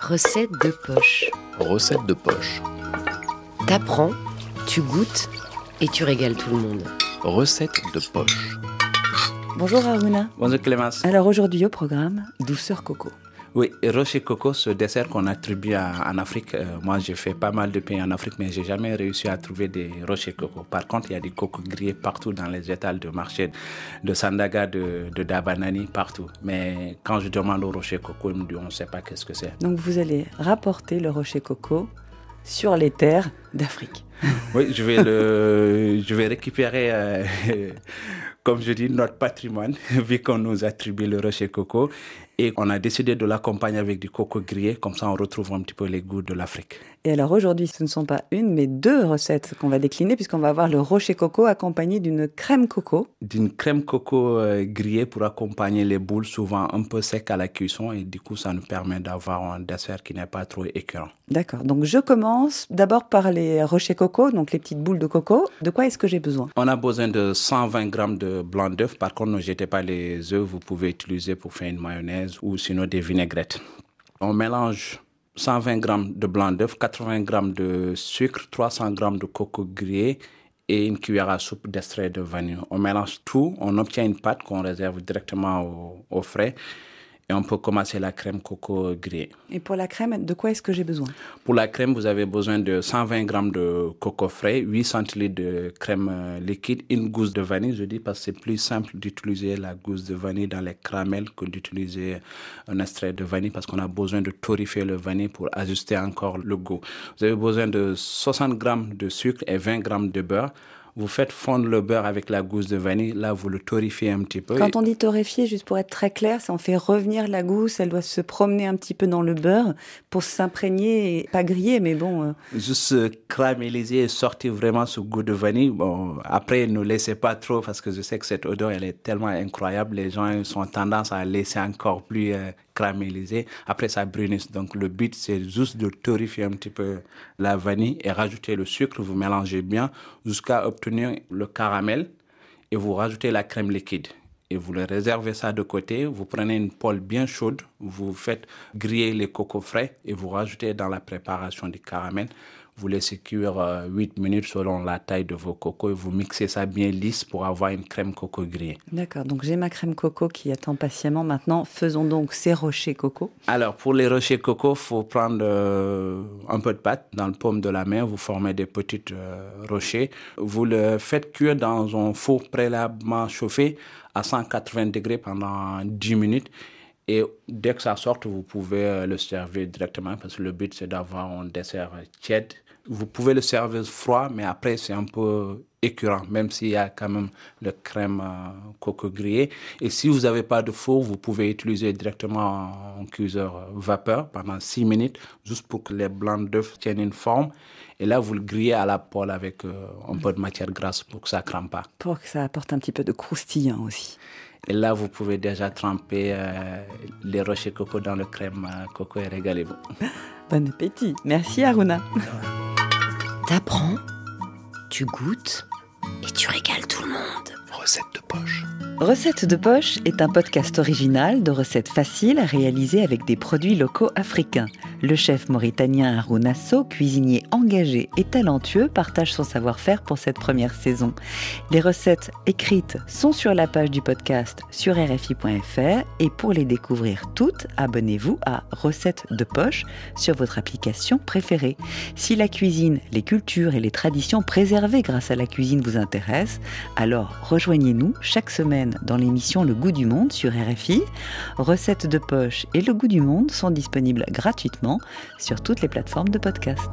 Recette de poche. Recette de poche. T'apprends, tu goûtes et tu régales tout le monde. Recette de poche. Bonjour Aruna. Bonjour Clémence. Alors aujourd'hui au programme, douceur coco. Oui, rocher coco, ce dessert qu'on attribue à- en Afrique, euh, moi j'ai fait pas mal de pays en Afrique, mais j'ai jamais réussi à trouver des rochers coco. Par contre, il y a des cocos grillés partout dans les étals de marché, de Sandaga, de, de Dabanani, partout. Mais quand je demande au rocher coco, ils me disent on ne sait pas qu'est-ce que c'est. Donc vous allez rapporter le rocher coco sur les terres d'Afrique. Oui, je vais le, je vais récupérer, euh, comme je dis, notre patrimoine, vu qu'on nous attribue le rocher coco. Et on a décidé de l'accompagner avec du coco grillé, comme ça on retrouve un petit peu les goûts de l'Afrique. Et alors aujourd'hui, ce ne sont pas une, mais deux recettes qu'on va décliner puisqu'on va avoir le rocher coco accompagné d'une crème coco. D'une crème coco euh, grillée pour accompagner les boules, souvent un peu secs à la cuisson. Et du coup, ça nous permet d'avoir un dessert qui n'est pas trop écœurant. D'accord. Donc je commence d'abord par les rochers coco, donc les petites boules de coco. De quoi est-ce que j'ai besoin? On a besoin de 120 grammes de blanc d'œuf. Par contre, ne jetez pas les œufs. Vous pouvez utiliser pour faire une mayonnaise ou sinon des vinaigrettes. On mélange 120 grammes de blanc d'œuf, 80 grammes de sucre, 300 grammes de coco grillé et une cuillère à soupe d'extrait de vanille. On mélange tout, on obtient une pâte qu'on réserve directement au frais et on peut commencer la crème coco grillée. Et pour la crème, de quoi est-ce que j'ai besoin? Pour la crème, vous avez besoin de 120 grammes de coco frais, 8 centilitres de crème euh, liquide, une gousse de vanille. Je dis parce que c'est plus simple d'utiliser la gousse de vanille dans les caramels que d'utiliser un extrait de vanille parce qu'on a besoin de torréfier le vanille pour ajuster encore le goût. Vous avez besoin de 60 grammes de sucre et 20 grammes de beurre. Vous faites fondre le beurre avec la gousse de vanille. Là, vous le torréfiez un petit peu. Quand on dit torréfier, juste pour être très clair, ça en fait revenir la gousse, elle doit se promener un petit peu dans le beurre pour s'imprégner, et pas griller, mais bon... euh, juste euh, caraméliser et sortir vraiment ce goût de vanille. Bon, après, ne laissez pas trop parce que je sais que cette odeur, elle est tellement incroyable. Les gens ils ont tendance à laisser encore plus euh, caraméliser. Après, ça brunisse. Donc, le but, c'est juste de torréfier un petit peu la vanille et rajouter le sucre. Vous mélangez bien jusqu'à obtenir le caramel et vous rajoutez la crème liquide. Et vous le réservez ça de côté. Vous prenez une poêle bien chaude. Vous faites griller les cocos frais et vous rajoutez dans la préparation du caramel. Vous laissez cuire euh, 8 minutes selon la taille de vos cocos et vous mixez ça bien lisse pour avoir une crème coco grillée. D'accord, donc j'ai ma crème coco qui attend patiemment. Maintenant, faisons donc ces rochers coco. Alors, pour les rochers coco, faut prendre euh, un peu de pâte dans le paume de la main. Vous formez des petites euh, rochers. Vous le faites cuire dans un four préalablement chauffé à 180 degrés pendant 10 minutes. Et dès que ça sort, vous pouvez euh, le servir directement parce que le but, c'est d'avoir un dessert tiède. Vous pouvez le servir froid, mais après, c'est un peu écœurant, même s'il y a quand même le crème euh, coco grillé. Et si vous n'avez pas de four, vous pouvez utiliser directement un cuiseur euh, vapeur pendant 6 minutes, juste pour que les blancs d'œufs tiennent une forme. Et là, vous le grillez à la poêle avec euh, un peu de matière grasse pour que ça crame pas. Pour que ça apporte un petit peu de croustillant aussi. Et là, vous pouvez déjà tremper euh, les rochers coco dans le crème euh, coco et régalez-vous. Bon appétit. Merci Aruna. T'apprends, tu goûtes et tu régales tout le monde. Recette de poche. Recette de poche est un podcast original de recettes faciles réalisées avec des produits locaux africains. Le chef mauritanien Aruna So, cuisinier engagé et talentueux, partage son savoir-faire pour cette première saison. Les recettes écrites sont sur la page du podcast sur rfi.fr et pour les découvrir toutes, abonnez-vous à Recettes de poche sur votre application préférée. Si la cuisine, les cultures et les traditions préservées grâce à la cuisine vous intéressent, alors rejoignez-nous chaque dans l'émission Le goût du monde sur RFI. Recettes de poche et Le goût du monde sont disponibles gratuitement sur toutes les plateformes de podcast.